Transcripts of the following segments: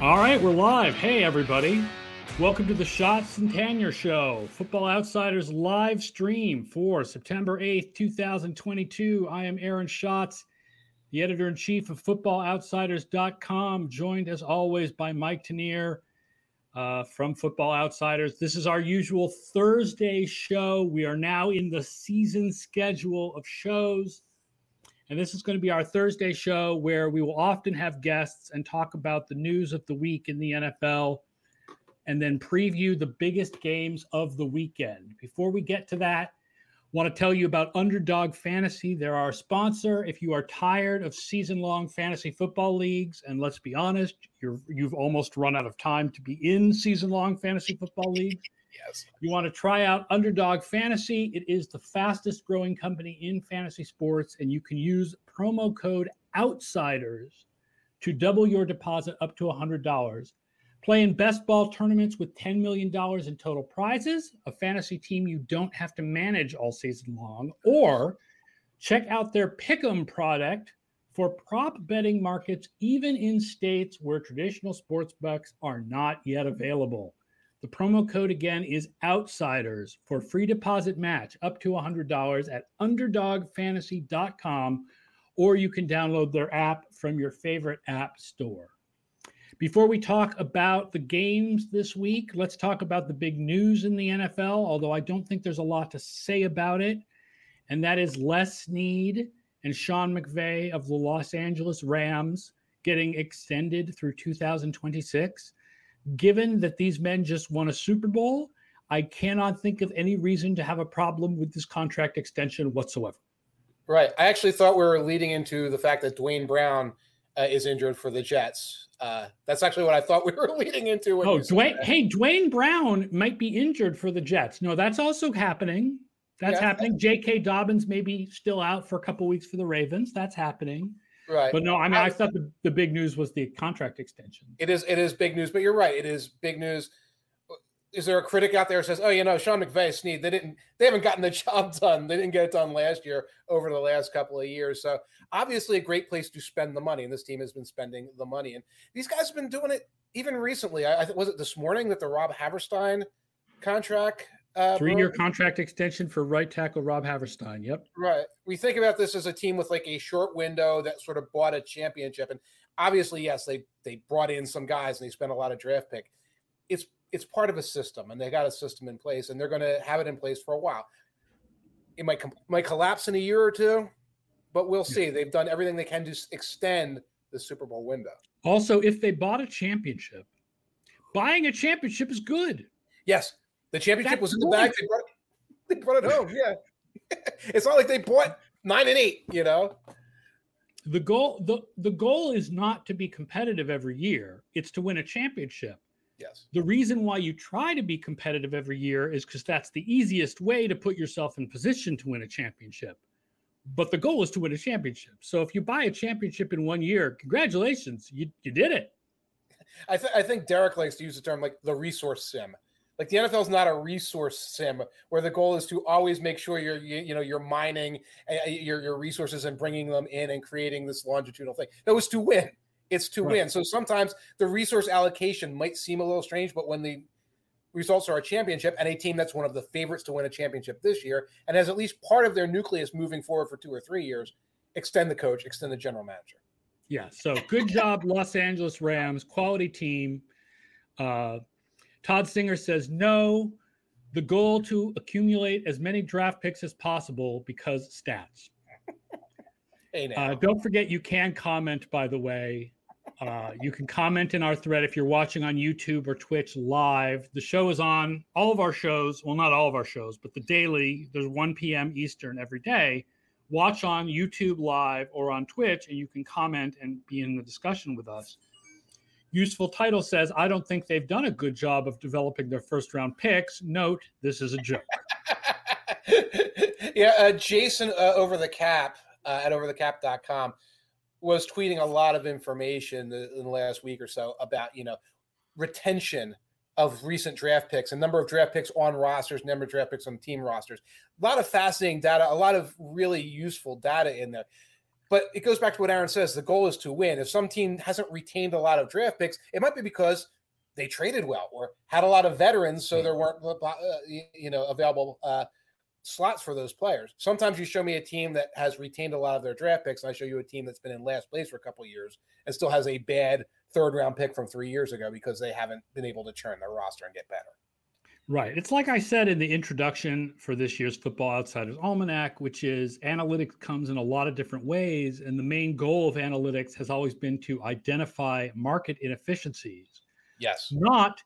All right, we're live. Hey, everybody. Welcome to the Schatz and Tanier Show, Football Outsiders live stream for September 8th, 2022. I am Aaron Schatz, the editor in chief of FootballOutsiders.com, joined as always by Mike Tanier uh, from Football Outsiders. This is our usual Thursday show. We are now in the season schedule of shows. And this is going to be our Thursday show where we will often have guests and talk about the news of the week in the NFL and then preview the biggest games of the weekend. Before we get to that, want to tell you about Underdog Fantasy. They're our sponsor. If you are tired of season-long fantasy football leagues, and let's be honest, you're you've almost run out of time to be in season-long fantasy football leagues. Yes. You want to try out Underdog Fantasy? It is the fastest growing company in fantasy sports, and you can use promo code OUTSIDERS to double your deposit up to $100. Play in best ball tournaments with $10 million in total prizes, a fantasy team you don't have to manage all season long, or check out their Pick'em product for prop betting markets, even in states where traditional sports books are not yet available. The promo code again is OUTSIDERS for free deposit match up to $100 at underdogfantasy.com, or you can download their app from your favorite app store. Before we talk about the games this week, let's talk about the big news in the NFL, although I don't think there's a lot to say about it. And that is Les Snead and Sean McVay of the Los Angeles Rams getting extended through 2026 given that these men just won a Super Bowl, I cannot think of any reason to have a problem with this contract extension whatsoever. Right. I actually thought we were leading into the fact that Duane Brown uh, is injured for the Jets. Uh, that's actually what I thought we were leading into. oh, Duane! Hey, Duane Brown might be injured for the Jets. No, that's also happening. That's yeah. happening. J.K. Dobbins may be still out for a couple weeks for the Ravens. That's happening. Right. But no, I mean, I, I thought the, the big news was the contract extension. It is it is big news, but you're right. It is big news. Is there a critic out there who says, "Oh, you know, Sean McVay, Snead, they didn't, they haven't gotten the job done. They didn't get it done last year over the last couple of years." So obviously, a great place to spend the money, and this team has been spending the money, and these guys have been doing it even recently. I, I was it this morning that the Rob Havenstein contract uh, Three-year contract extension for right tackle Rob Havenstein. Yep. Right. We think about this as a team with like a short window that sort of bought a championship, and obviously, yes, they they brought in some guys and they spent a lot of draft pick. It's it's part of a system, and they got a system in place, and they're going to have it in place for a while. It might com- might collapse in a year or two, but we'll see. They've done everything they can to extend the Super Bowl window. Also, if they bought a championship, buying a championship is good. Yes, the championship That's was in the bag. They brought, they brought it home. Yeah. it's not like they bought nine and eight, you know. The goal the, the goal is not to be competitive every year. It's to win a championship. Yes. The reason why you try to be competitive every year is because that's the easiest way to put yourself in position to win a championship. But the goal is to win a championship. So if you buy a championship in one year, congratulations, you, you did it. I, th- I think Derek likes to use the term like the resource sim. Like the NFL is not a resource sim where the goal is to always make sure you're you, you know you're mining uh, your your resources and bringing them in and creating this longitudinal thing. No, it's to win. It's to right. win. So sometimes the resource allocation might seem a little strange, but when the results are a championship and a team that's one of the favorites to win a championship this year and has at least part of their nucleus moving forward for two or three years, extend the coach, extend the general manager. Yeah. So good job, Los Angeles Rams, quality team. Uh, Todd Singer says no. The goal to accumulate as many draft picks as possible because stats. hey, uh, don't forget, you can comment, by the way. Uh, you can comment in our thread if you're watching on YouTube or Twitch live. The show is on all of our shows. Well, not all of our shows, but the daily. There's 1 p.m. Eastern every day. Watch on YouTube live or on Twitch, and you can comment and be in the discussion with us. Useful title says, I don't think they've done a good job of developing their first round picks. Note, this is a joke. yeah, uh, Jason uh, over the cap uh, at overthecap.com was tweeting a lot of information in the last week or so about, you know, retention of recent draft picks, a number of draft picks on rosters, number of draft picks on team rosters. A lot of fascinating data, a lot of really useful data in there. But it goes back to what Aaron says. The goal is to win. If some team hasn't retained a lot of draft picks, it might be because they traded well or had a lot of veterans, so there weren't uh, you know available uh, slots for those players. Sometimes you show me a team that has retained a lot of their draft picks, and I show you a team that's been in last place for a couple of years and still has a bad third round pick from three years ago because they haven't been able to churn their roster and get better. Right. It's like I said in the introduction for this year's Football Outsiders Almanac, which is analytics comes in a lot of different ways. And the main goal of analytics has always been to identify market inefficiencies. Yes. Not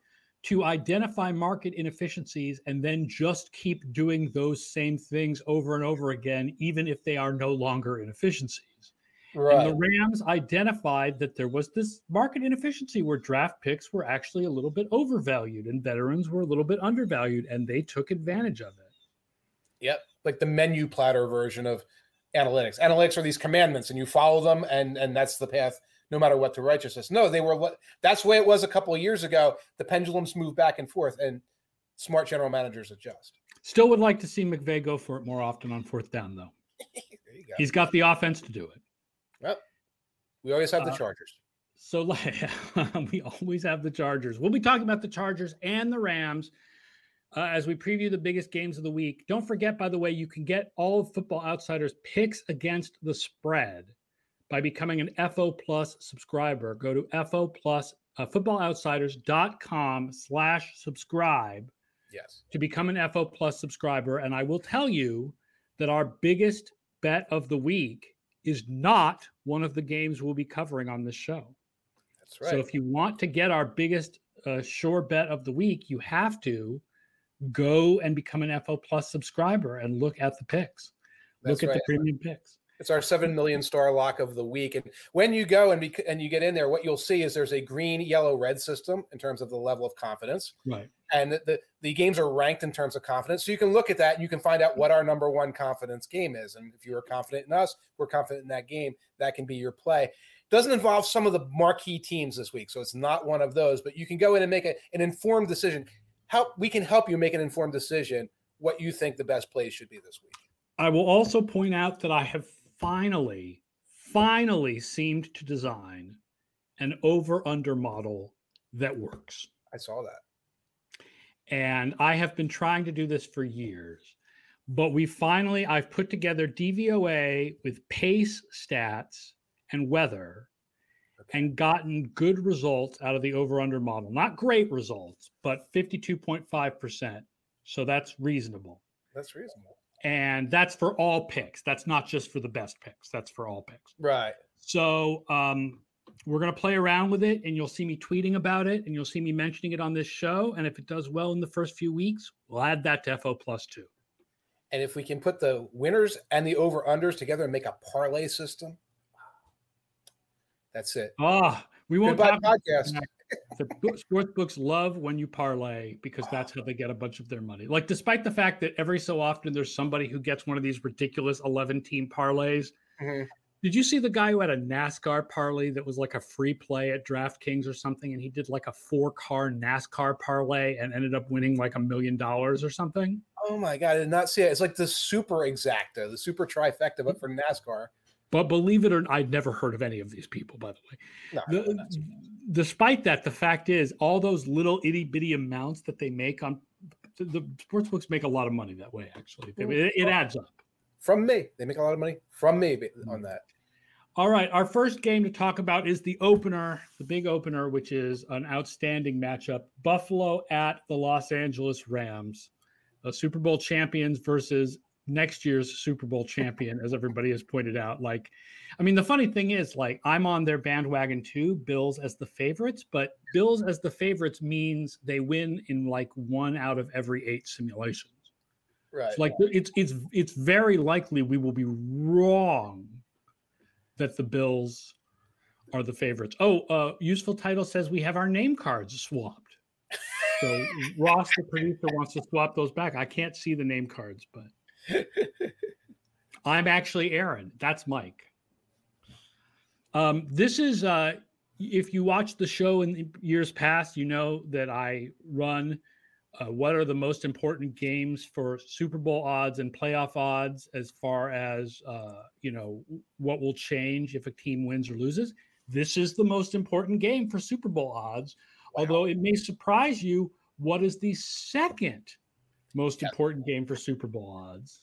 to identify market inefficiencies and then just keep doing those same things over and over again, even if they are no longer inefficiencies. Right. And the Rams identified that there was this market inefficiency where draft picks were actually a little bit overvalued and veterans were a little bit undervalued, and they took advantage of it. Yep. Like the menu platter version of analytics. Analytics are these commandments, and you follow them, and and that's the path no matter what to righteousness. No, they were that's the way it was a couple of years ago. The pendulums move back and forth, and smart general managers adjust. Still would like to see McVay go for it more often on fourth down, though. Go. He's got the offense to do it. Yep. We always have the uh, Chargers. So we always have the Chargers. We'll be talking about the Chargers and the Rams uh, as we preview the biggest games of the week. Don't forget, by the way, you can get all of Football Outsiders picks against the spread by becoming an FO Plus subscriber. Go to FO Plus uh, footballoutsiders.com slash subscribe. Yes. To become an FO Plus subscriber. And I will tell you that our biggest bet of the week is not one of the games we'll be covering on this show. That's right. So if you want to get our biggest uh, sure bet of the week, you have to go and become an FO Plus subscriber and look at the picks. That's look at right. the premium picks. It's our seven million star lock of the week, and when you go and be, and you get in there, what you'll see is there's a green, yellow, red system in terms of the level of confidence. Right. And the, the, the games are ranked in terms of confidence, so you can look at that and you can find out what our number one confidence game is. And if you are confident in us, we're confident in that game. That can be your play. Doesn't involve some of the marquee teams this week, so it's not one of those. But you can go in and make a, an informed decision. How we can help you make an informed decision what you think the best plays should be this week. I will also point out that I have finally, finally seemed to design an over under model that works. I saw that. And I have been trying to do this for years. But we finally, I've put together DVOA with pace stats and weather okay. and gotten good results out of the over under model. Not great results, but 52.5%. So that's reasonable. That's reasonable and that's for all picks. That's not just for the best picks. That's for all picks. Right. So um, we're gonna play around with it, and you'll see me tweeting about it, and you'll see me mentioning it on this show. And if it does well in the first few weeks, we'll add that to FO plus two. And if we can put the winners and the over unders together and make a parlay system, that's it. Ah, oh, we won't Goodbye talk podcast the sports books love when you parlay because that's how they get a bunch of their money. Like, despite the fact that every so often there's somebody who gets one of these ridiculous 11 team parlays. Mm-hmm. Did you see the guy who had a NASCAR parlay that was like a free play at DraftKings or something? And he did like a four car NASCAR parlay and ended up winning like a million dollars or something? Oh my God. I did not see it. It's like the super exacta, the super trifecta, but for NASCAR. But believe it or not, I'd never heard of any of these people, by the way. No, the, no, despite that, the fact is, all those little itty bitty amounts that they make on the sports books make a lot of money that way. Actually, mm-hmm. it, it adds up. From me, they make a lot of money from me mm-hmm. on that. All right, our first game to talk about is the opener, the big opener, which is an outstanding matchup: Buffalo at the Los Angeles Rams, a Super Bowl champions versus next year's Super Bowl champion, as everybody has pointed out. Like, I mean, the funny thing is, like, I'm on their bandwagon too, Bills as the favorites, but Bills as the favorites means they win in like one out of every eight simulations. Right. So, like, it's it's it's very likely we will be wrong that the Bills are the favorites. Oh, uh, useful title says we have our name cards swapped. So Ross, the producer, wants to swap those back. I can't see the name cards, but I'm actually Aaron. That's Mike. Um, this is uh, if you watch the show in years past, you know that I run uh, what are the most important games for Super Bowl odds and playoff odds as far as uh, you know what will change if a team wins or loses. This is the most important game for Super Bowl odds, wow. although it may surprise you. What is the second most yeah. important game for Super Bowl odds?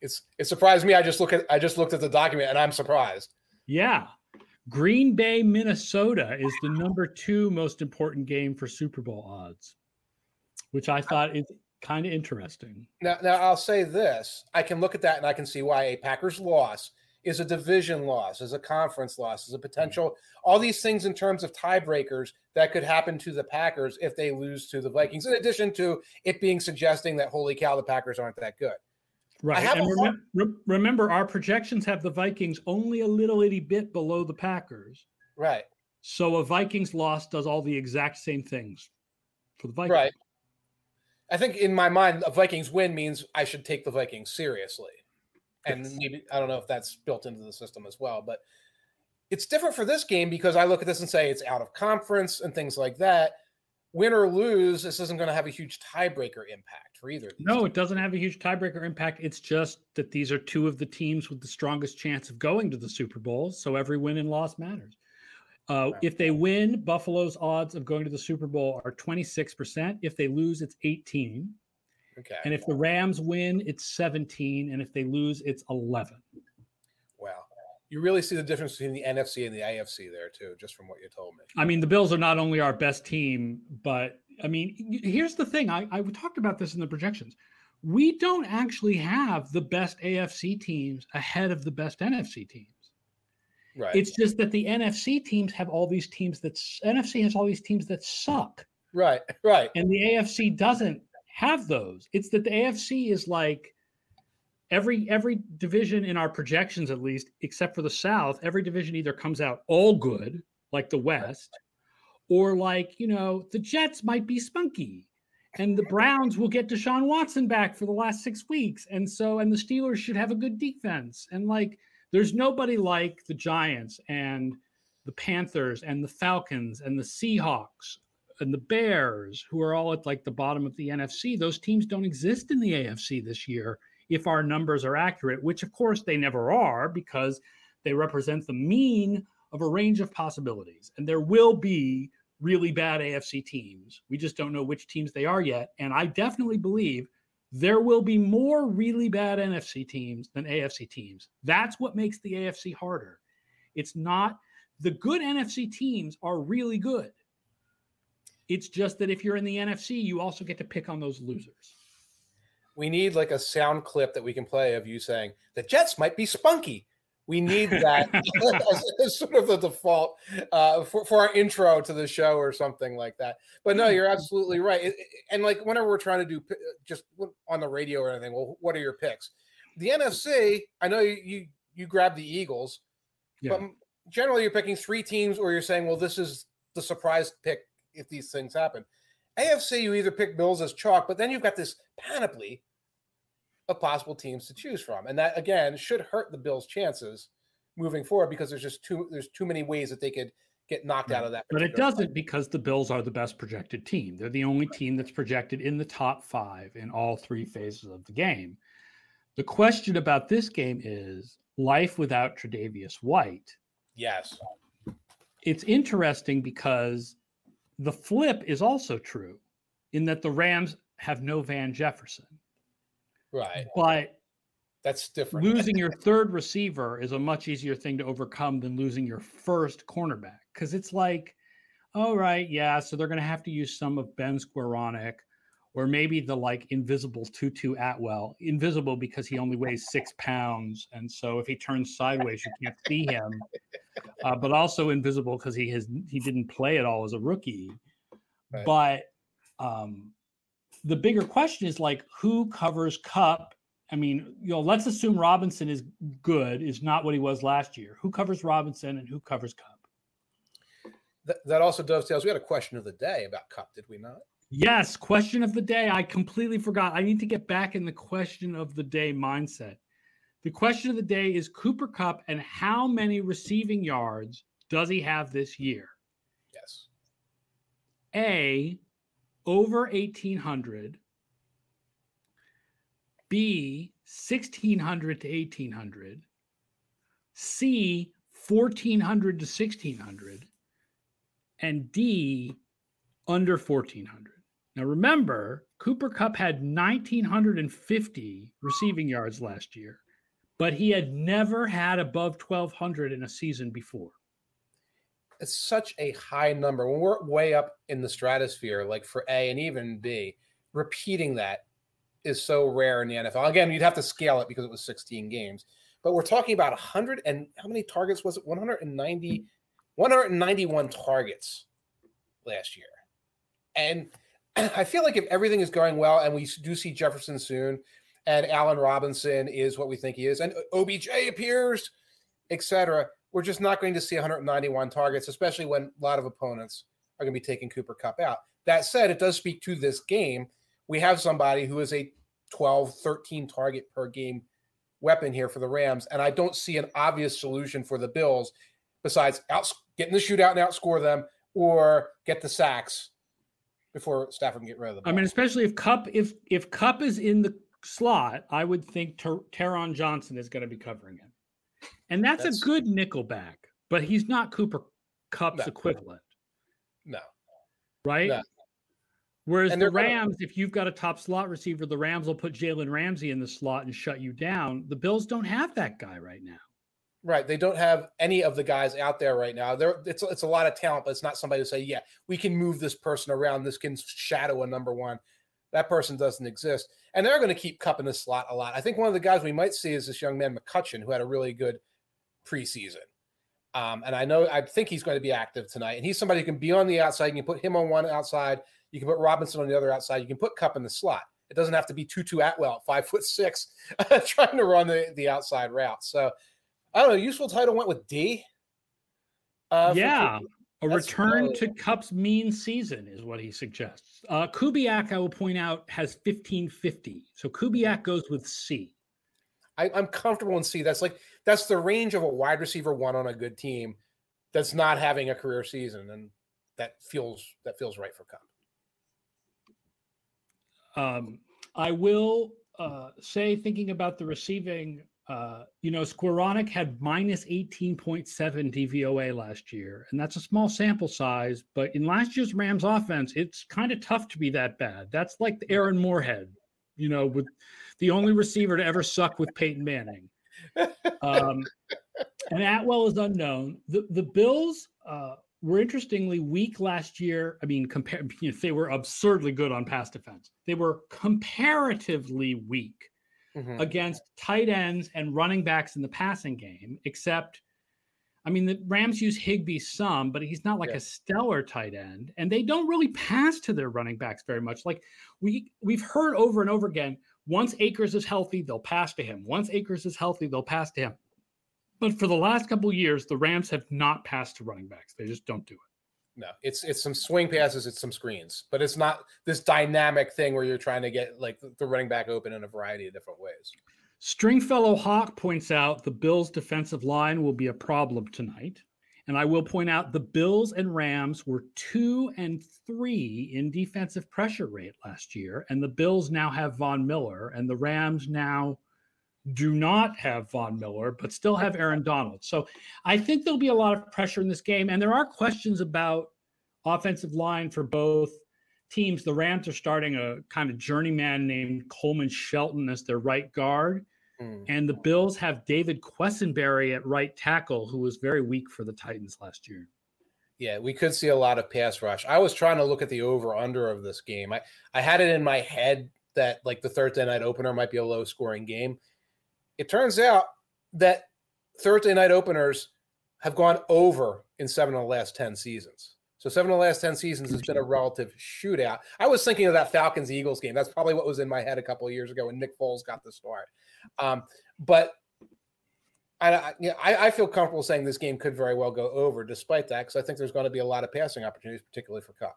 It's it surprised me. I just look at I just looked at the document and I'm surprised. Yeah. Green Bay, Minnesota is the number two most important game for Super Bowl odds, which I uh, thought is kind of interesting. Now, now I'll say this: I can look at that and I can see why a Packers loss is a division loss, is a conference loss, is a hmm. potential all these things in terms of tiebreakers that could happen to the Packers if they lose to the Vikings. In addition to it being suggesting that holy cow, the Packers aren't that good. Right. And remember, re- remember, our projections have the Vikings only a little itty bit below the Packers. Right. So a Vikings loss does all the exact same things for the Vikings. Right. I think in my mind, a Vikings win means I should take the Vikings seriously. And yes. maybe I don't know if that's built into the system as well, but it's different for this game because I look at this and say it's out of conference and things like that win or lose, this isn't going to have a huge tiebreaker impact for either. no, it doesn't have a huge tiebreaker impact. It's just that these are two of the teams with the strongest chance of going to the Super Bowl. So every win and loss matters. Uh, if they win, Buffalo's odds of going to the Super Bowl are 26%. If they lose, it's 18. Okay. And if the Rams win, it's 17. And if they lose, it's 11 Wow. you really see the difference between the NFC and the AFC there too, just from what you told me. I mean, the Bills are not only our best team, but I mean, here's the thing. I, I talked about this in the projections. We don't actually have the best AFC teams ahead of the best NFC teams. Right. It's just that the NFC teams have all these teams that NFC has all these teams that suck. Right. Right. And the AFC doesn't have those. It's that the AFC is like every every division in our projections at least except for the south every division either comes out all good like the west or like you know the jets might be spunky and the browns will get deshaun watson back for the last six weeks. And so and the steelers should have a good defense. And like there's nobody like the giants and the panthers and the falcons and the seahawks and the bears who are all at like the bottom of the nfc those teams don't exist in the afc this year if our numbers are accurate, which of course they never are because they represent the mean of a range of possibilities. And there will be really bad AFC teams. We just don't know which teams they are yet. And I definitely believe there will be more really bad NFC teams than AFC teams. That's what makes the AFC harder. It's not the good NFC teams are really good. It's just that if you're in the NFC, you also get to pick on those losers we need like a sound clip that we can play of you saying the Jets might be spunky. We need that as, as, sort of the default uh, for, for our intro to the show or something like that. But no, you're absolutely right. It, and like whenever we're trying to do just on the radio or anything, well, what are your picks? The NFC, I know you you, you grab the Eagles, yeah. but generally you're picking three teams, or you're saying, well, this is the surprise pick if these things happen. AFC, you either pick Bills as chalk, but then you've got this panoply of possible teams to choose from, and that again should hurt the Bills' chances moving forward because there's just too there's too many ways that they could get knocked out of that. But it doesn't because the Bills are the best projected team. They're the only team that's projected in the top five in all three phases of the game. The question about this game is life without Tre'Davious White. Yes. It's interesting because the flip is also true in that the Rams have no Van Jefferson. Right. But that's different. losing your third receiver is a much easier thing to overcome than losing your first cornerback because it's like, all right, yeah, so they're going to have to use some of Ben Skowronek or maybe the like invisible Tutu Atwell, invisible because he only weighs six pounds, and so if he turns sideways, you can't see him. Uh, but also invisible because he has he didn't play at all as a rookie. Right. But um, the bigger question is like who covers Kupp? I mean, you know, let's assume Robinson is good, is not what he was last year. Who covers Robinson and who covers Kupp? That, that also dovetails. We had a question of the day about Kupp, did we not? Yes, question of the day. I completely forgot. I need to get back in the question of the day mindset. The question of the day is Cooper Kupp and how many receiving yards does he have this year? Yes. A, over 1800, B 1600 to 1800, C 1400 to 1600, and D under 1400. Now remember, Cooper Kupp had 1950 receiving yards last year, but he had never had above 1200 in a season before. It's such a high number. When we're way up in the stratosphere, like for A and even B, repeating that is so rare in the NFL. Again, you'd have to scale it because it was 16 games, but we're talking about 100 and how many targets was it? 190, 191 targets last year. And I feel like if everything is going well and we do see Jefferson soon and Allen Robinson is what we think he is and OBJ appears, etc., we're just not going to see 191 targets, especially when a lot of opponents are going to be taking Cooper Kupp out. That said, it does speak to this game. We have somebody who is a 12, 13 target per game weapon here for the Rams, and I don't see an obvious solution for the Bills besides out, getting the shootout and outscore them or get the sacks before Stafford can get rid of them. I mean, especially if Kupp if if Kupp is in the slot, I would think Ter- Taron Johnson is going to be covering him, and that's, that's, a good nickel back, but he's not Cooper Kupp's no. equivalent. No, right? No. Whereas the Rams, gonna... if you've got a top slot receiver, the Rams will put Jalen Ramsey in the slot and shut you down. The Bills don't have that guy right now. Right. They don't have any of the guys out there right now. There, it's it's a lot of talent, but it's not somebody to say, yeah, we can move this person around. This can shadow a number one. That person doesn't exist, and they're going to keep cupping the slot a lot. I think one of the guys we might see is this young man McCutcheon, who had a really good preseason. Um, and I know I think he's going to be active tonight. And he's somebody who can be on the outside. You can put him on one outside. You can put Robinson on the other outside. You can put Kupp in the slot. It doesn't have to be Tutu Atwell, five foot six, trying to run the, the outside route. So I don't know. Useful title went with D. Uh, yeah, a return to Kupp's mean season is what he suggests. Uh, Kubiak, I will point out, has 1550. So Kubiak goes with C. I, I'm comfortable in C. That's like that's the range of a wide receiver one on a good team that's not having a career season, and that feels that feels right for Kupp. Um, I will uh, say, thinking about the receiving uh, you know, Skowronek had minus 18.7 DVOA last year, and that's a small sample size. But in last year's Rams offense, it's kind of tough to be that bad. That's like Aaron Moorehead, you know, with the only receiver to ever suck with Peyton Manning. Um, and Atwell is unknown. The the Bills uh, were interestingly weak last year. I mean, compared, you know, they were absurdly good on pass defense. They were comparatively weak mm-hmm. against tight ends and running backs in the passing game, except I mean, the Rams use Higbee some, but he's not like yeah. a stellar tight end, and they don't really pass to their running backs very much. Like we we've heard over and over again, once Akers is healthy, they'll pass to him. Once Akers is healthy, they'll pass to him. But for the last couple years, the Rams have not passed to running backs. They just don't do it. No, it's it's some swing passes, it's some screens, but it's not this dynamic thing where you're trying to get like the running back open in a variety of different ways. Stringfellow Hawk points out the Bills' defensive line will be a problem tonight. And I will point out the Bills and Rams were two and three in defensive pressure rate last year. And the Bills now have Von Miller, and the Rams now do not have Von Miller, but still have Aaron Donald. So I think there'll be a lot of pressure in this game. And there are questions about offensive line for both teams. The Rams are starting a kind of journeyman named Coleman Shelton as their right guard. Mm. And the Bills have David Quessenberry at right tackle, who was very weak for the Titans last year. Yeah, we could see a lot of pass rush. I was trying to look at the over under of this game. I, I had it in my head that like the Thursday night opener might be a low scoring game. It turns out that Thursday night openers have gone over in seven of the last 10 seasons. So seven of the last 10 seasons has been a relative shootout. I was thinking of that Falcons Eagles game. That's probably what was in my head a couple of years ago when Nick Foles got the start. Um, but I, I, I, feel comfortable saying this game could very well go over despite that, because I think there's going to be a lot of passing opportunities, particularly for Kupp.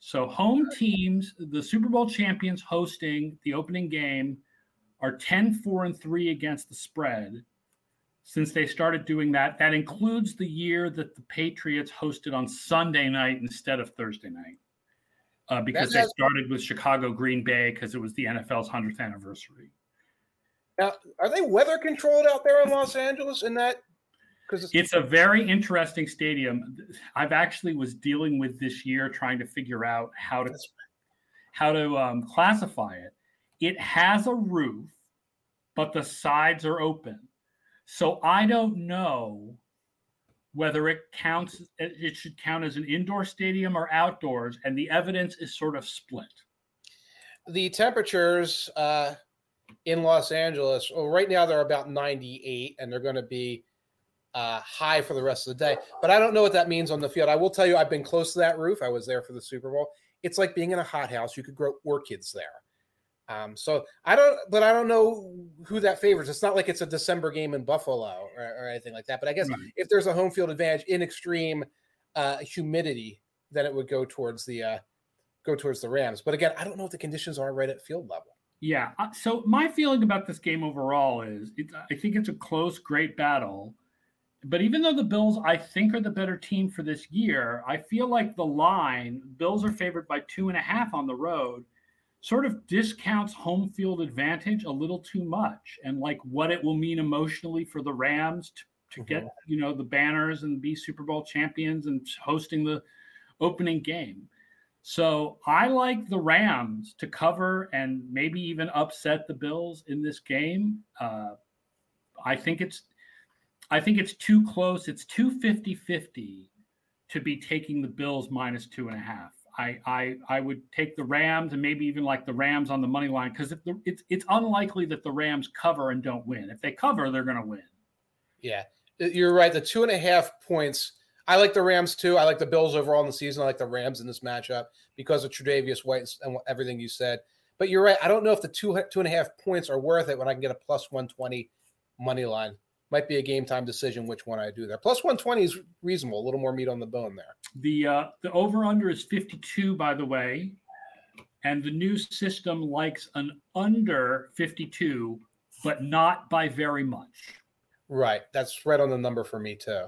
So home teams, the Super Bowl champions hosting the opening game are 10 4 and 3 against the spread since they started doing that. That includes the year that the Patriots hosted on Sunday night instead of Thursday night. uh, because That's they started with Chicago Green Bay because it was the NFL's 100th anniversary. Now, are they weather controlled out there in Los Angeles in that? Because it's, it's, a very interesting stadium. I've actually was dealing with this year trying to figure out how to how to um, classify it. It has a roof, but the sides are open. So I don't know whether it counts it should count as an indoor stadium or outdoors and the evidence is sort of split. The temperatures uh, in los angeles well right now they're about 98 and they're going to be uh, high for the rest of the day but i don't know what that means on the field. I will tell you i've been close to that roof. I was there for the super bowl. It's like being in a hothouse. You could grow orchids there um, so I don't, but I don't know who that favors. It's not like it's a December game in Buffalo or, or anything like that. But I guess right. if there's a home field advantage in extreme uh, humidity, then it would go towards the uh, go towards the Rams. But again, I don't know what the conditions are right at field level. Yeah. Uh, so my feeling about this game overall is, I think it's a close, great battle. But even though the Bills, I think, are the better team for this year, I feel like the line Bills are favored by two and a half on the road sort of discounts home field advantage a little too much and like what it will mean emotionally for the Rams to, to mm-hmm. get, you know, the banners and be Super Bowl champions and hosting the opening game. So I like the Rams to cover and maybe even upset the Bills in this game. Uh, I think it's I think it's too close. It's too 50-50 to be taking the Bills minus two and a half. I, I I would take the Rams and maybe even like the Rams on the money line because it's it's unlikely that the Rams cover and don't win. If they cover, they're going to win. Yeah, you're right. The two and a half points. I like the Rams too. I like the Bills overall in the season. I like the Rams in this matchup because of Tre'Davious White and everything you said. But you're right. I don't know if the two two and a half points are worth it when I can get a plus one twenty money line might be a game time decision which one I do there. Plus 120 is reasonable, a little more meat on the bone there. The uh, the over under is 52, by the way, and the new system likes an under 52, but not by very much. Right, that's right on the number for me too.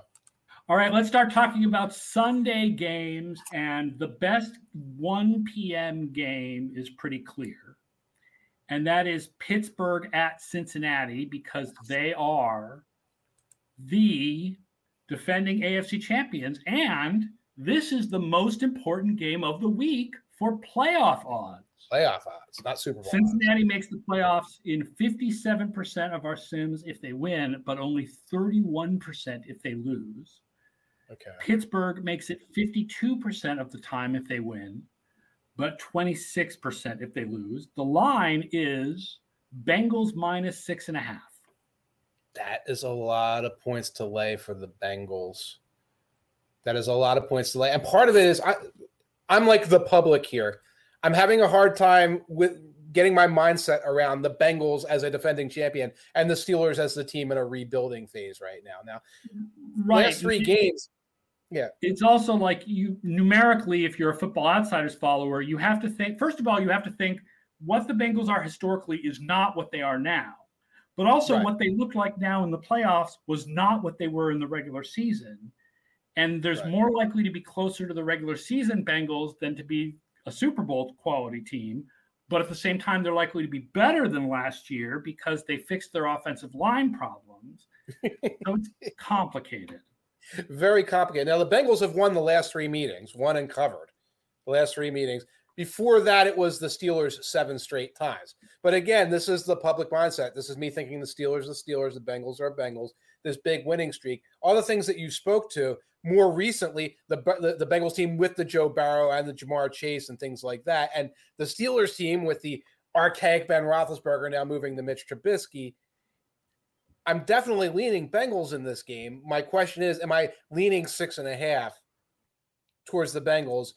All right, let's start talking about Sunday games, and the best 1 p.m. game is pretty clear, and that is Pittsburgh at Cincinnati because they are the defending AFC champions. And this is the most important game of the week for playoff odds. Playoff odds, not Super Bowl. Cincinnati odds. makes the playoffs in 57% of our sims if they win, but only 31% if they lose. Okay. Pittsburgh makes it 52% of the time if they win, but 26% if they lose. The line is Bengals minus six and a half that is a lot of points to lay for the Bengals. That is a lot of points to lay. And part of it is I I'm like the public here. I'm having a hard time with getting my mindset around the Bengals as a defending champion and the Steelers as the team in a rebuilding phase right now. Now, right. last three games. Yeah. It's also like you numerically, if you're a football outsiders follower, you have to think, first of all, you have to think what the Bengals are historically is not what they are now. But also, right. what they look like now in the playoffs was not what they were in the regular season. And there's right. more likely to be closer to the regular season Bengals than to be a Super Bowl quality team. But at the same time, they're likely to be better than last year because they fixed their offensive line problems. so it's complicated. Very complicated. Now, the Bengals have won the last three meetings, won and covered the last three meetings. Before that, it was the Steelers seven straight times. But again, this is the public mindset. This is me thinking the Steelers, the Steelers, the Bengals are Bengals. This big winning streak, all the things that you spoke to more recently, the, the, the Bengals team with the Joe Burrow and the Ja'Marr Chase and things like that, and the Steelers team with the archaic Ben Roethlisberger now moving to Mitch Trubisky. I'm definitely leaning Bengals in this game. My question is, am I leaning six and a half towards the Bengals?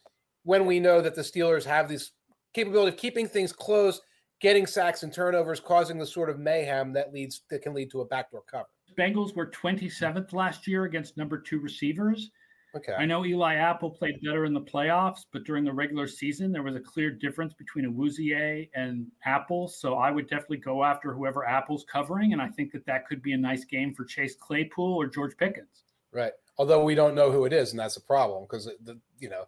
When we know that the Steelers have this capability of keeping things close, getting sacks and turnovers, causing the sort of mayhem that leads that can lead to a backdoor cover. Bengals were 27th last year against number two receivers. Okay. I know Eli Apple played better in the playoffs, but during the regular season, there was a clear difference between a Awuzie and Apple. So I would definitely go after whoever Apple's covering. And I think that that could be a nice game for Chase Claypool or George Pickens. Right. Although we don't know who it is, and that's a problem because, you know,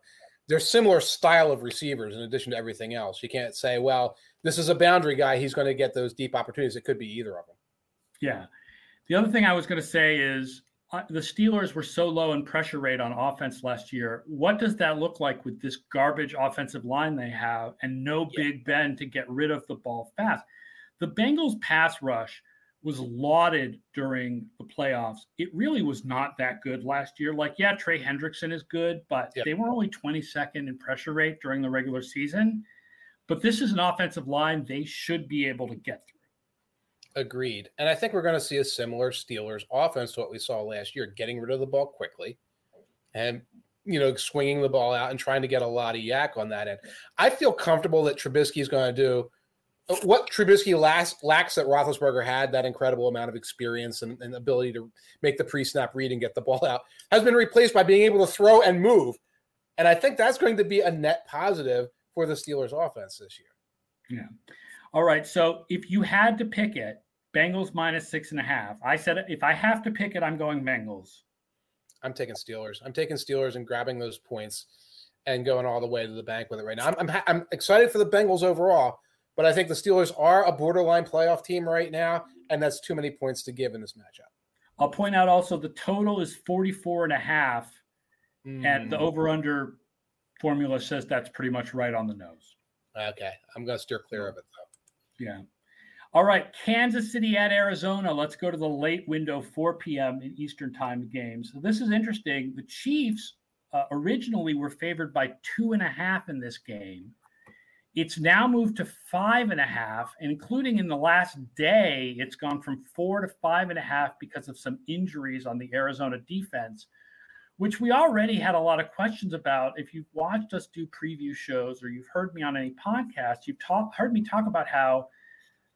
they're similar style of receivers in addition to everything else. You can't say, well, this is a boundary guy. He's going to get those deep opportunities. It could be either of them. Yeah. The other thing I was going to say is uh, the Steelers were so low in pressure rate on offense last year. What does that look like with this garbage offensive line they have and no yeah. Big Ben to get rid of the ball fast? The Bengals pass rush was lauded during the playoffs. It really was not that good last year. Like, yeah, Trey Hendrickson is good, but yep. they were only 22nd in pressure rate during the regular season. But this is an offensive line they should be able to get through. Agreed. And I think we're going to see a similar Steelers offense to what we saw last year, getting rid of the ball quickly and, you know, swinging the ball out and trying to get a lot of YAC on that end. I feel comfortable that Trubisky is going to do what Trubisky lacks, lacks that Roethlisberger had, that incredible amount of experience and, and ability to make the pre-snap read and get the ball out, has been replaced by being able to throw and move. And I think that's going to be a net positive for the Steelers offense this year. Yeah. All right. So if you had to pick it, Bengals minus six and a half. I said if I have to pick it, I'm going Bengals. I'm taking Steelers. I'm taking Steelers and grabbing those points and going all the way to the bank with it right now. I'm, I'm, I'm excited for the Bengals overall but I think the Steelers are a borderline playoff team right now, and that's too many points to give in this matchup. I'll point out also the total is 44 and a half, mm. and the hmm. over under formula says that's pretty much right on the nose. Okay. I'm going to steer clear of it, though. Yeah. All right. Kansas City at Arizona. Let's go to the late window, 4 p.m. in Eastern time games. So this is interesting. The Chiefs uh, originally were favored by two and a half in this game. It's now moved to five and a half, including in the last day, it's gone from four to five and a half because of some injuries on the Arizona defense, which we already had a lot of questions about. If you've watched us do preview shows or you've heard me on any podcast, you've talk, heard me talk about how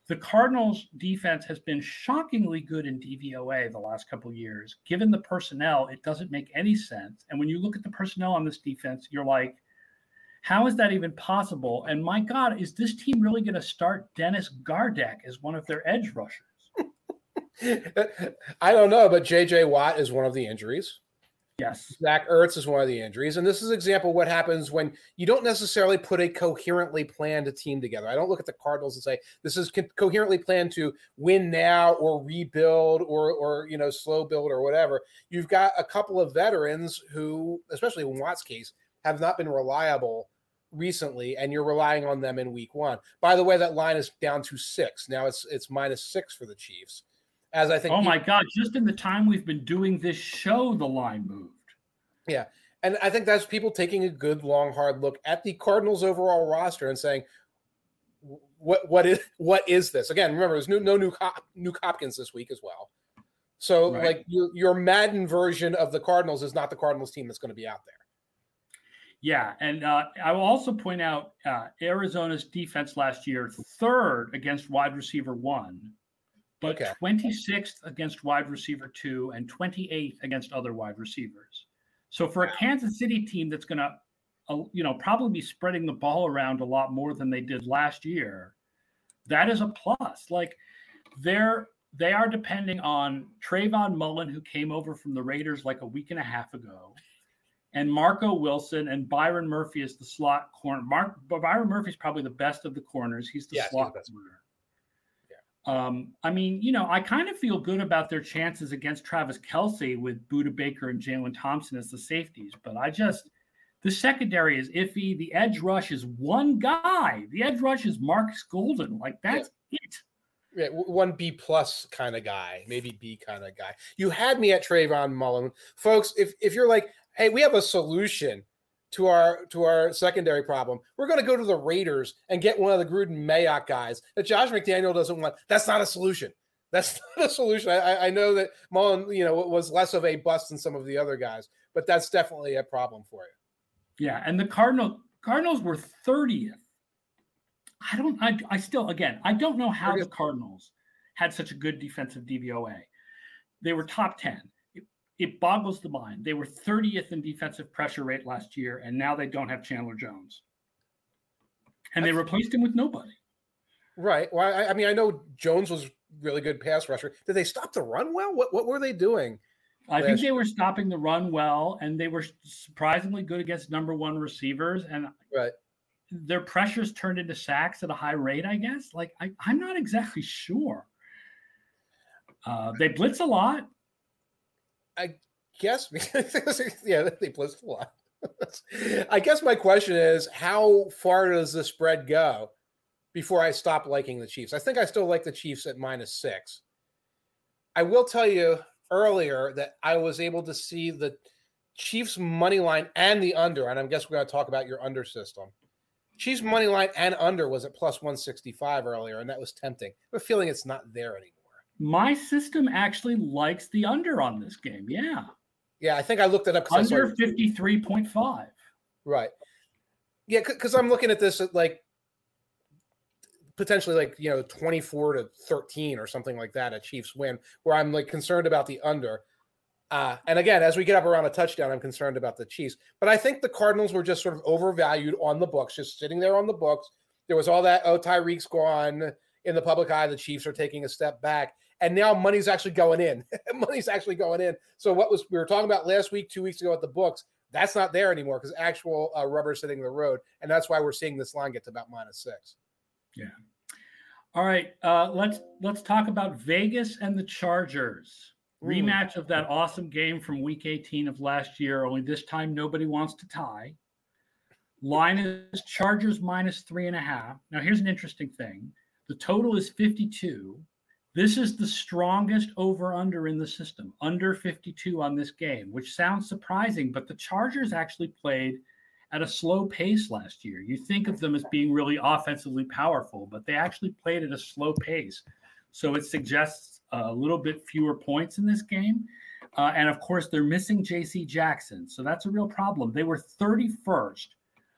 the Cardinals defense has been shockingly good in DVOA the last couple years. Given the personnel, it doesn't make any sense. And when you look at the personnel on this defense, you're like, how is that even possible? And my God, is this team really going to start Dennis Gardeck as one of their edge rushers? I don't know, but JJ Watt is one of the injuries. Yes. Zach Ertz is one of the injuries. And this is an example of what happens when you don't necessarily put a coherently planned team together. I don't look at the Cardinals and say this is co- coherently planned to win now or rebuild or or you know slow build or whatever. You've got a couple of veterans who, especially in Watt's case, have not been reliable recently, and you're relying on them in week one. By the way, that line is down to six. Now it's it's minus six for the Chiefs. As I think Oh my God, just in the time we've been doing this show, the line moved. Yeah. And I think that's people taking a good long hard look at the Cardinals overall roster and saying, what what is what is this? Again, remember there's no no new Cop, Nuk Hopkins this week as well. So right. like your your Madden version of the Cardinals is not the Cardinals team that's going to be out there. Yeah, and uh, I will also point out uh, Arizona's defense last year, third against wide receiver one, but okay. 26th against wide receiver two and 28th against other wide receivers. So for a Kansas City team that's going to, uh, you know, probably be spreading the ball around a lot more than they did last year, that is a plus. Like they're they are depending on Trayvon Mullen, who came over from the Raiders like a week and a half ago and Marco Wilson and Byron Murphy is the slot corner. Mark Byron Murphy is probably the best of the corners. He's the slot he's corner. Yeah. Um, I mean, you know, I kind of feel good about their chances against Travis Kelce with Budda Baker and Jalen Thompson as the safeties, but I just the secondary is iffy. The edge rush is one guy. The edge rush is Marcus Golden. Like that's yeah. it. Yeah, one B plus kind of guy, maybe B kind of guy. You had me at Trayvon Mullen, folks. If if you're like, hey, we have a solution to our to our secondary problem. We're going to go to the Raiders and get one of the Gruden Mayock guys that Josh McDaniel doesn't want. That's not a solution. That's not a solution. I, I know that Mullen, you know, was less of a bust than some of the other guys, but that's definitely a problem for you. Yeah, and the Cardinal Cardinals were 30th. I don't. I, I still again. I don't know how the Cardinals had such a good defensive DVOA. They were top 10 it boggles the mind. They were 30th in defensive pressure rate last year, and now they don't have Chandler Jones. And they replaced him with nobody. Right. Well, I, I, mean, I know Jones was really good pass rusher. Did they stop the run well? What what were they doing? I think they were stopping the run well, and they were surprisingly good against number one receivers. And right. their pressures turned into sacks at a high rate, I guess. Like, I, am not exactly sure. Uh, they blitz a lot. I guess, yeah, they blitz a lot. I guess my question is how far does the spread go before I stop liking the Chiefs? I think I still like the Chiefs at minus six. I will tell you earlier that I was able to see the Chiefs money line and the under, and I guess we're going to talk about your under system. Chiefs money line and under was at plus 165 earlier, and that was tempting. I'm feeling it's not there anymore. My system actually likes the under on this game. Yeah. Yeah, I think I looked it up. Under 53.5. Right. Yeah, because I'm looking at this at like potentially like you know 24 to 13 or something like that a Chiefs win, where I'm like concerned about the under. Uh, and again, as we get up around a touchdown, I'm concerned about the Chiefs. But I think the Cardinals were just sort of overvalued on the books, just sitting there on the books. There was all that, oh, Tyreek's gone in the public eye. The Chiefs are taking a step back. And now money's actually going in. money's actually going in. So what was we were talking about last week, two weeks ago at the books, that's not there anymore because actual uh, rubber sitting the road. And that's why we're seeing this line get to about minus six. Yeah. All right, uh, let's let's talk about Vegas and the Chargers. Rematch of that awesome game from Week 18 of last year. Only this time, nobody wants to tie. Line is Chargers minus three and a half. Now, here's an interesting thing: the total is 52. This is the strongest over under in the system, under 52 on this game, which sounds surprising, but the Chargers actually played at a slow pace last year. You think of them as being really offensively powerful, but they actually played at a slow pace. So it suggests a little bit fewer points in this game. Uh, and of course, they're missing JC Jackson. So that's a real problem. They were 31st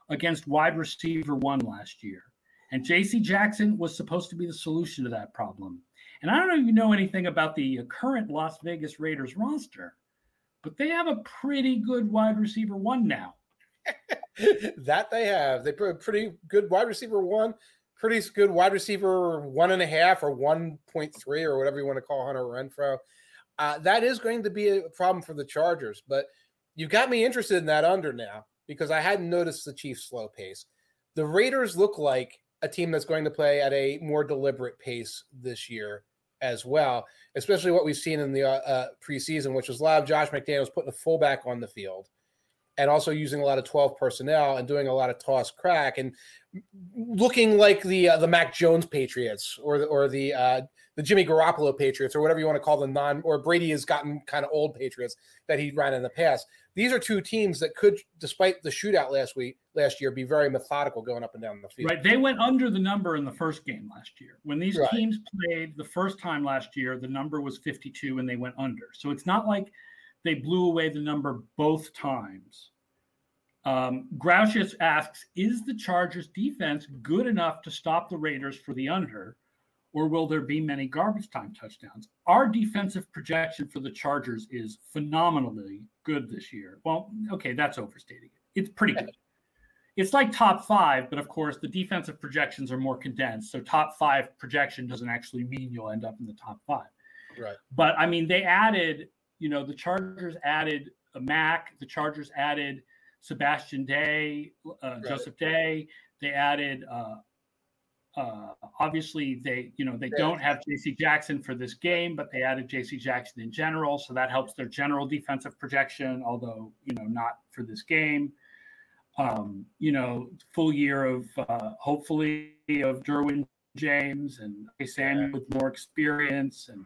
against wide receiver one last year. And JC Jackson was supposed to be the solution to that problem. And I don't know if you know anything about the current Las Vegas Raiders roster, but they have a pretty good wide receiver one now. that they have. They put a pretty good wide receiver one, pretty good wide receiver one and a half or 1.3 or whatever you want to call Hunter Renfrow. Uh, that is going to be a problem for the Chargers, but you've got me interested in that under now because I hadn't noticed the Chiefs' slow pace. The Raiders look like a team that's going to play at a more deliberate pace this year as well, especially what we've seen in the uh, uh, preseason, which was a lot of Josh McDaniels putting a fullback on the field and also using a lot of 12 personnel and doing a lot of toss crack and looking like the uh, the Mac Jones Patriots or the, or the uh, the Jimmy Garoppolo Patriots or whatever you want to call the non or Brady has gotten kind of old Patriots that he ran in the past. These are two teams that could, despite the shootout last week last year, be very methodical going up and down the field. Right, they went under the number in the first game last year. When these right. teams played the first time last year, the number was 52 and they went under. So it's not like they blew away the number both times. Um, Grouchus asks, is the Chargers defense good enough to stop the Raiders for the under, or will there be many garbage time touchdowns? Our defensive projection for the Chargers is phenomenally good this year. Well, okay, that's overstating it. It's pretty good. It's like top five, but of course, the defensive projections are more condensed. So, top five projection doesn't actually mean you'll end up in the top five. Right. But I mean, they added, you know, the Chargers added a Mack, the Chargers added Sebastian Day, uh, right. Joseph Day. They added. Uh, uh, obviously, they you know they don't have J.C. Jackson for this game, but they added J.C. Jackson in general, so that helps their general defensive projection. Although you know not for this game. Um, you know, full year of uh, hopefully of Derwin James and Samuel with more experience, and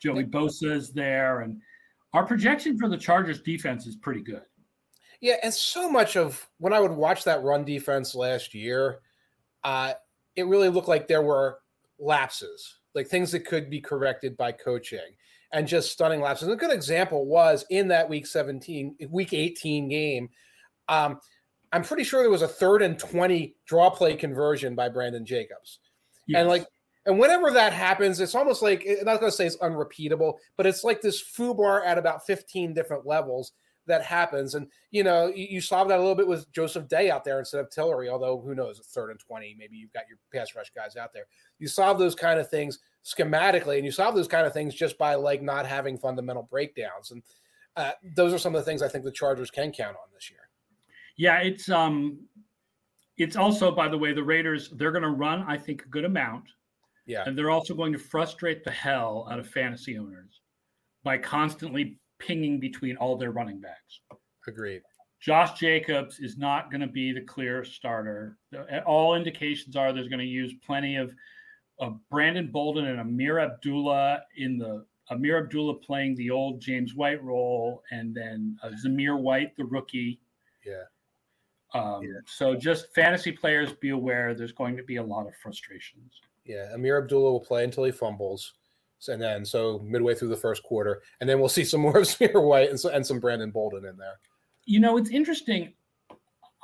Joey Bosa is there, and our projection for the Chargers defense is pretty good. Yeah, and so much of when I would watch that run defense last year, uh, it really looked like there were lapses, like things that could be corrected by coaching and just stunning lapses. And a good example was in that week 17, week 18 game. Um, I'm pretty sure there was a third and 20 draw play conversion by Brandon Jacobs. Yes. And like, and whenever that happens, it's almost like, I'm not going to say it's unrepeatable, but it's like this foobar at about 15 different levels that happens. And you know, you, you saw that a little bit with Joseph Day out there instead of Tillery, although who knows, third and 20, maybe you've got your pass rush guys out there. You solve those kind of things schematically, and you solve those kind of things just by like not having fundamental breakdowns. And uh, those are some of the things I think the Chargers can count on this year. Yeah, it's um, it's also by the way the Raiders they're going to run I think a good amount. Yeah, and they're also going to frustrate the hell out of fantasy owners by constantly pinging between all their running backs. Agreed. Josh Jacobs is not going to be the clear starter. All indications are there's going to use plenty of, of Brandon Bolden and Ameer Abdullah in the Ameer Abdullah playing the old James White role, and then uh, Zamir White, the rookie. Yeah. Um, yeah. So just fantasy players, be aware there's going to be a lot of frustrations. Yeah, Ameer Abdullah will play until he fumbles, and then so midway through the first quarter, and then we'll see some more of Zamir White and, so, and some Brandon Bolden in there you know, it's interesting.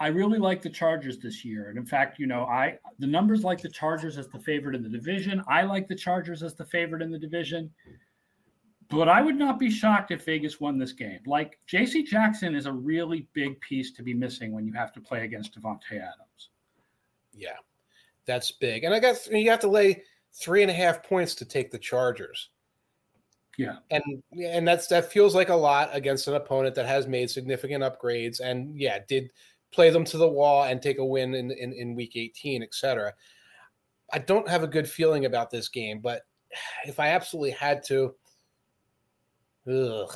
I really like the Chargers this year. And in fact, you know, I the numbers like the Chargers as the favorite in the division. I like the Chargers as the favorite in the division. But I would not be shocked if Vegas won this game. Like JC Jackson is a really big piece to be missing when you have to play against Davante Adams. Yeah, that's big. And I guess you have to lay three and a half points to take the Chargers. Yeah. And and that's that feels like a lot against an opponent that has made significant upgrades and yeah, did play them to the wall and take a win in in, in week 18, etc. I don't have a good feeling about this game, but if I absolutely had to, ugh,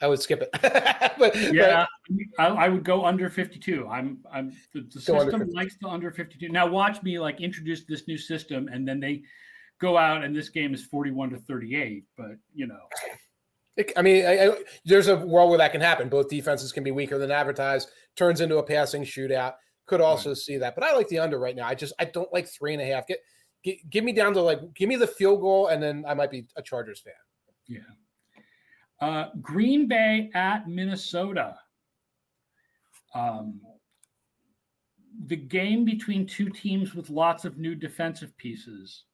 I would skip it. but, yeah, but, I, I, would go under 52. I'm, I'm the, the system likes the under 52. Now watch me like introduce this new system, and then they go out and this game is 41 to 38 but you know I mean, I, I, there's a world where that can happen. Both defenses can be weaker than advertised. Turns into a passing shootout. Could also right. see that, but I like the under right now. I just I don't like three and a half. Get, get give me down to like give me the field goal, and then I might be a Chargers fan. Yeah. Uh, Green Bay at Minnesota. Um, the game between two teams with lots of new defensive pieces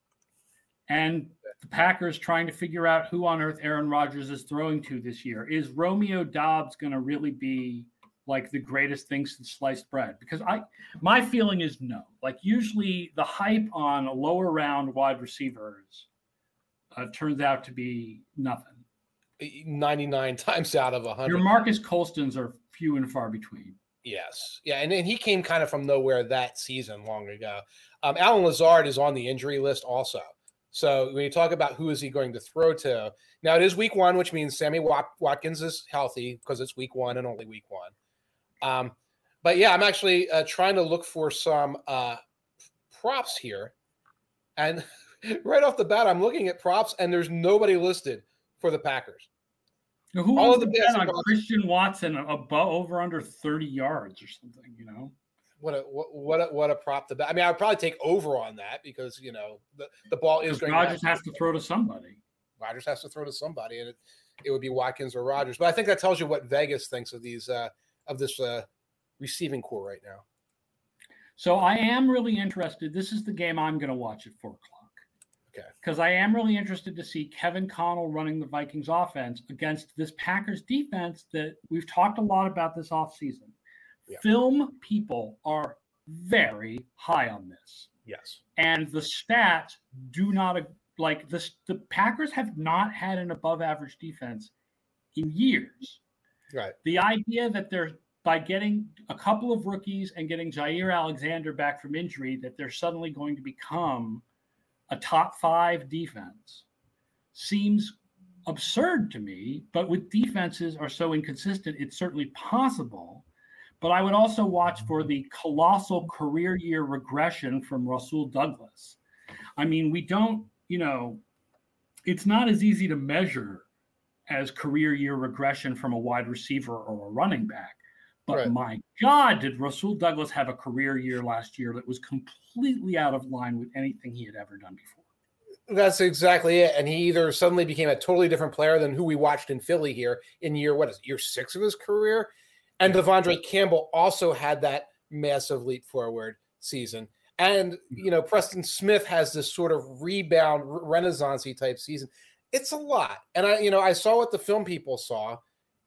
and the Packers trying to figure out who on earth Aaron Rodgers is throwing to this year. Is Romeo Doubs going to really be like the greatest thing since sliced bread? Because I, my feeling is no. Like usually the hype on lower round wide receivers uh, turns out to be nothing. 99 times out of 100. Your Marcus Colstons are few and far between. Yes. Yeah. And, and he came kind of from nowhere that season long ago. Um, Allen Lazard is on the injury list also. So when you talk about who is he going to throw to, now it is week one, which means Sammy Watkins is healthy because it's week one and only week one. Um, but yeah, I'm actually uh, trying to look for some uh, props here, and right off the bat, I'm looking at props, and there's nobody listed for the Packers. Now, who All of the bet on Christian Watson above over under 30 yards or something? You know what a what a what a prop to bet. I mean, I would probably take over on that because you know the, the ball is going. Rodgers to has to throw to somebody. Rodgers has to throw to somebody, and it, it would be Watkins or Rodgers. But I think that tells you what Vegas thinks of these uh, of this uh, receiving corps right now. So I am really interested. This is the game I'm going to watch at four o'clock. Okay. Because I am really interested to see Kevin O'Connell running the Vikings offense against this Packers defense that we've talked a lot about this offseason. Yeah. Film people are very high on this. Yes. And the stats do not like this the Packers have not had an above average defense in years. Right. The idea that they're by getting a couple of rookies and getting Jaire Alexander back from injury, that they're suddenly going to become a top five defense seems absurd to me. But with defenses are so inconsistent, it's certainly possible. But I would also watch for the colossal career year regression from Rasul Douglas. I mean, we don't, you know, it's not as easy to measure as career year regression from a wide receiver or a running back. But right. my God, did Rasul Douglas have a career year last year that was completely out of line with anything he had ever done before? That's exactly it. And he either suddenly became a totally different player than who we watched in Philly here in year, what is it, year six of his career? And De'Vondre Campbell also had that massive leap forward season. And, mm-hmm. you know, Preston Smith has this sort of rebound, renaissance type season. It's a lot. And I, you know, I saw what the film people saw.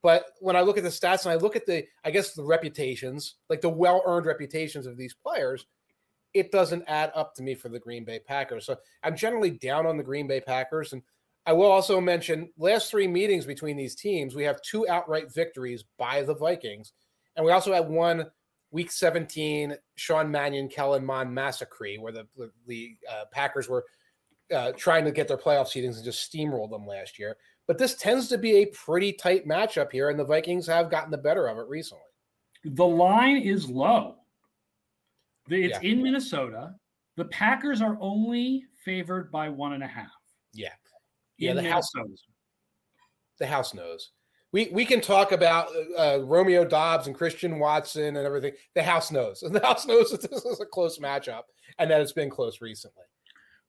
But when I look at the stats and I look at the, I guess, the reputations, like the well earned reputations of these players, it doesn't add up to me for the Green Bay Packers. So I'm generally down on the Green Bay Packers. And I will also mention last three meetings between these teams, we have two outright victories by the Vikings, and we also had one Week 17 Sean Mannion Kellen Mond massacre where the the, the uh, Packers were uh, trying to get their playoff seedings and just steamrolled them last year. But this tends to be a pretty tight matchup here, and the Vikings have gotten the better of it recently. The line is low. It's yeah. in Minnesota. The Packers are only favored by one and a half. Yeah. Yeah, the house knows. The house knows. We we can talk about uh, Romeo Doubs and Christian Watson and everything. The house knows. The house knows that this is a close matchup and that it's been close recently.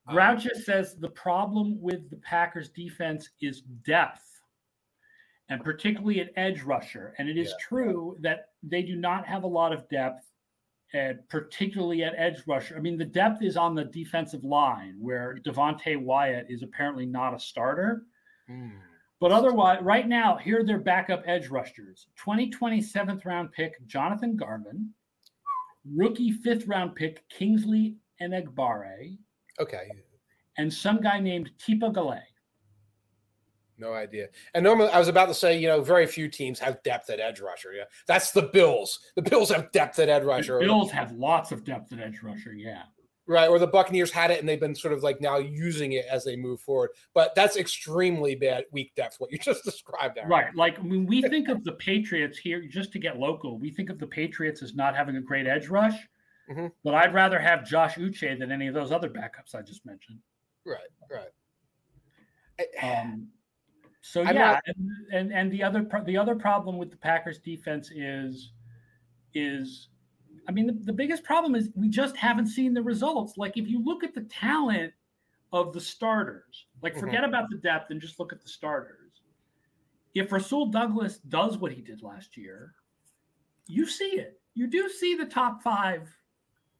Groucho um, says the problem with the Packers defense is depth, and particularly at edge rusher. And it is yeah. true that they do not have a lot of depth, and particularly at edge rusher. I mean, the depth is on the defensive line, where Devonte Wyatt is apparently not a starter. Mm. But otherwise, right now, here are their backup edge rushers 2020 seventh round pick, Jonathan Garvin, rookie fifth round pick, Kingsley Enagbare. Okay. And some guy named Tipa Galeai. No idea. And normally, I was about to say, you know, very few teams have depth at edge rusher. Yeah, that's the Bills. The Bills have depth at edge rusher. The Bills have lots of depth at edge rusher. Yeah. Right, or the Buccaneers had it and they've been sort of like now using it as they move forward. But that's extremely bad, weak depth, what you just described there. Right. Like when we think of the Patriots here, just to get local, we think of the Patriots as not having a great edge rush. Mm-hmm. But I'd rather have Josh Uche than any of those other backups I just mentioned. Right, right. Um, so yeah, not... and, and and the other the other problem with the Packers defense is is I mean, the, the biggest problem is we just haven't seen the results. Like, if you look at the talent of the starters, like, mm-hmm. forget about the depth and just look at the starters. If Rasul Douglas does what he did last year, you see it. You do see the top five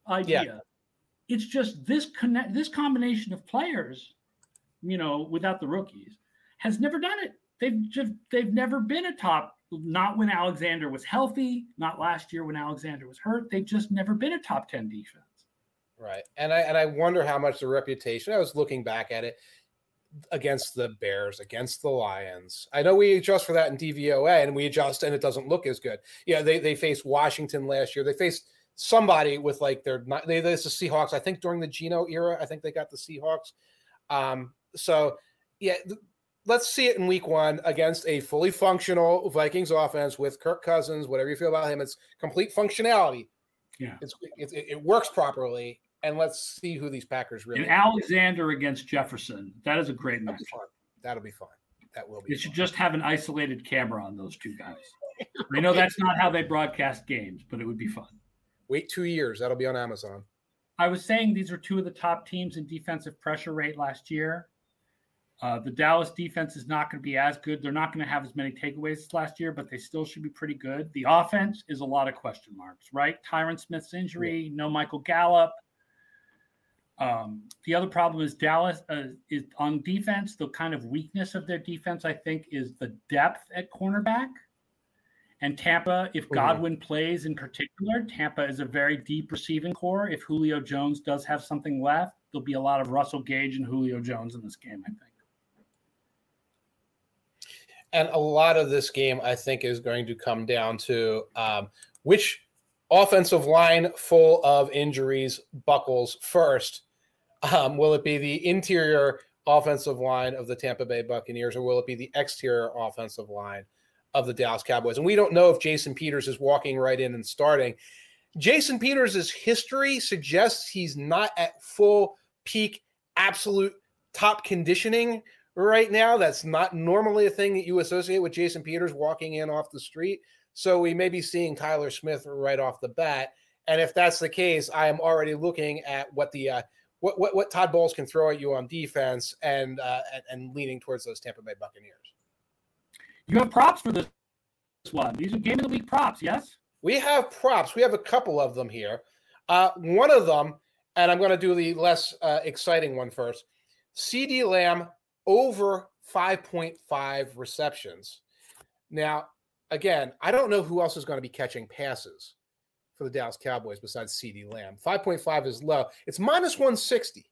idea. Yeah. It's just this connect this combination of players, you know, without the rookies, has never done it. They've just they've never been a top not when Alexander was healthy, not last year when Alexander was hurt. They've just never been a top 10 defense. Right. And I and I wonder how much the reputation, I was looking back at it against the Bears, against the Lions. I know we adjust for that in DVOA and we adjust and it doesn't look as good. Yeah, they they faced Washington last year. They faced somebody with like their they this the Seahawks. I think during the Geno era, I think they got the Seahawks. Um so yeah, let's see it in week one against a fully functional Vikings offense with Kirk Cousins, whatever you feel about him. It's complete functionality. Yeah. It's, it, it works properly. And let's see who these Packers really And Alexander against Jefferson. That is a great match. That'll be fun. That will be. You should just have an isolated camera on those two guys. I know that's not how they broadcast games, but it would be fun. Wait two years. That'll be on Amazon. I was saying these are two of the top teams in defensive pressure rate last year. Uh, the Dallas defense is not going to be as good. They're not going to have as many takeaways as last year, but they still should be pretty good. The offense is a lot of question marks, right? Tyron Smith's injury, yeah. no Michael Gallup. Um, the other problem is Dallas uh, is on defense. The kind of weakness of their defense, I think, is the depth at cornerback. And Tampa, if Godwin plays in particular, Tampa is a very deep receiving corps. If Julio Jones does have something left, there'll be a lot of Russell Gage and Julio Jones in this game, I think. And a lot of this game, I think, is going to come down to um, which offensive line full of injuries buckles first. Um, will it be the interior offensive line of the Tampa Bay Buccaneers, or will it be the exterior offensive line of the Dallas Cowboys? And we don't know if Jason Peters is walking right in and starting. Jason Peters' history suggests he's not at full peak, absolute top conditioning right now. That's not normally a thing that you associate with Jason Peters walking in off the street. So we may be seeing Tyler Smith right off the bat. And if that's the case, I am already looking at what the uh, what, what what Todd Bowles can throw at you on defense and uh, and, and leaning towards those Tampa Bay Buccaneers. You have props for this one. These are game of the week props, yes? We have props. We have a couple of them here. Uh, one of them, and I'm going to do the less uh, exciting one first. CeeDee Lamb over 5.5 receptions. Now, again, I don't know who else is going to be catching passes for the Dallas Cowboys besides CeeDee Lamb. 5.5 is low. It's minus 160.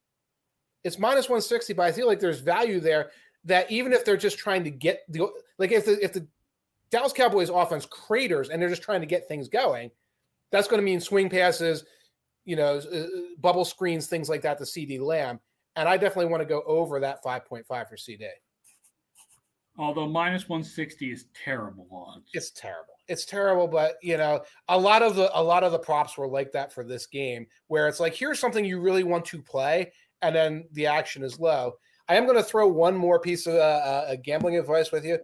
It's minus 160, but I feel like there's value there that even if they're just trying to get the like if the if the Dallas Cowboys offense craters and they're just trying to get things going, that's going to mean swing passes, you know, uh, bubble screens, things like that to CeeDee Lamb. And I definitely want to go over that 5.5 for CeeDee. Although minus 160 is terrible odds. It's terrible. It's terrible, but you know, a lot of the a lot of the props were like that for this game, where it's like, here's something you really want to play, and then the action is low. I am going to throw one more piece of uh, uh, gambling advice with you.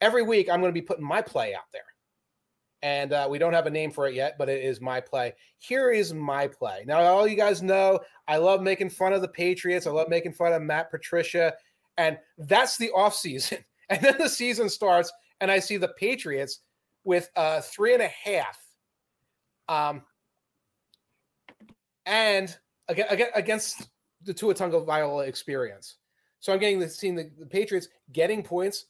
Every week, I'm going to be putting my play out there, and uh, we don't have a name for it yet, but it is my play. Here is my play. Now, all you guys know, I love making fun of the Patriots. I love making fun of Matt Patricia, and that's the off season. And then the season starts, and I see the Patriots with uh, three and a half. Um, and against the Tua Viola experience. So I'm getting the seeing the, the Patriots getting points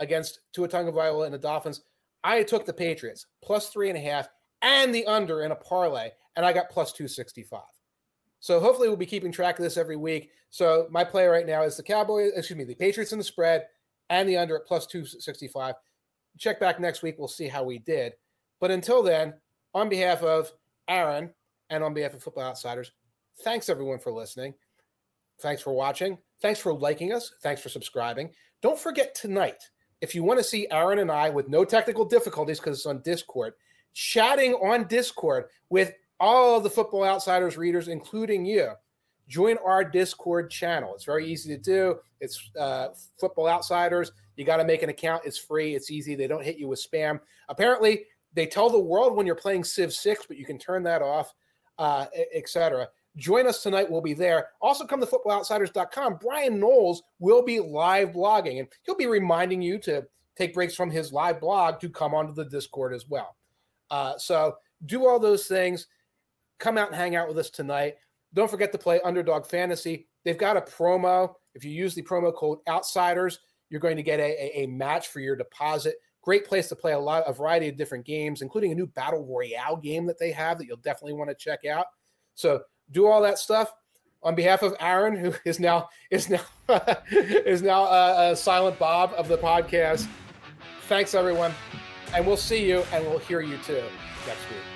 against Tua Tagovailoa and the Dolphins. I took the Patriots plus three and a half and the under in a parlay, and I got plus 265. So hopefully we'll be keeping track of this every week. So my play right now is the Cowboys, excuse me, the Patriots in the spread and the under at plus 265. Check back next week. We'll see how we did. But until then, on behalf of Aaron and on behalf of Football Outsiders, thanks everyone for listening. Thanks for watching. Thanks for liking us. Thanks for subscribing. Don't forget tonight, if you want to see Aaron and I with no technical difficulties because it's on Discord, chatting on Discord with all the Football Outsiders readers, including you join our Discord channel. It's very easy to do. It's uh, Football Outsiders. You got to make an account. It's free. It's easy. They don't hit you with spam. Apparently, they tell the world when you're playing Civ 6, but you can turn that off, uh, etc. Join us tonight. We'll be there. Also, come to footballoutsiders.com. Bryan Knowles will be live blogging, and he'll be reminding you to take breaks from his live blog to come onto the Discord as well. Uh, so, do all those things. Come out and hang out with us tonight. Don't forget to play Underdog Fantasy. They've got a promo. If you use the promo code Outsiders, you're going to get a, a, a match for your deposit. Great place to play a lot, a variety of different games, including a new Battle Royale game that they have that you'll definitely want to check out. So do all that stuff on behalf of Aaron, who is now is now is now a, a silent Bob of the podcast. Thanks everyone, and we'll see you and we'll hear you too next week.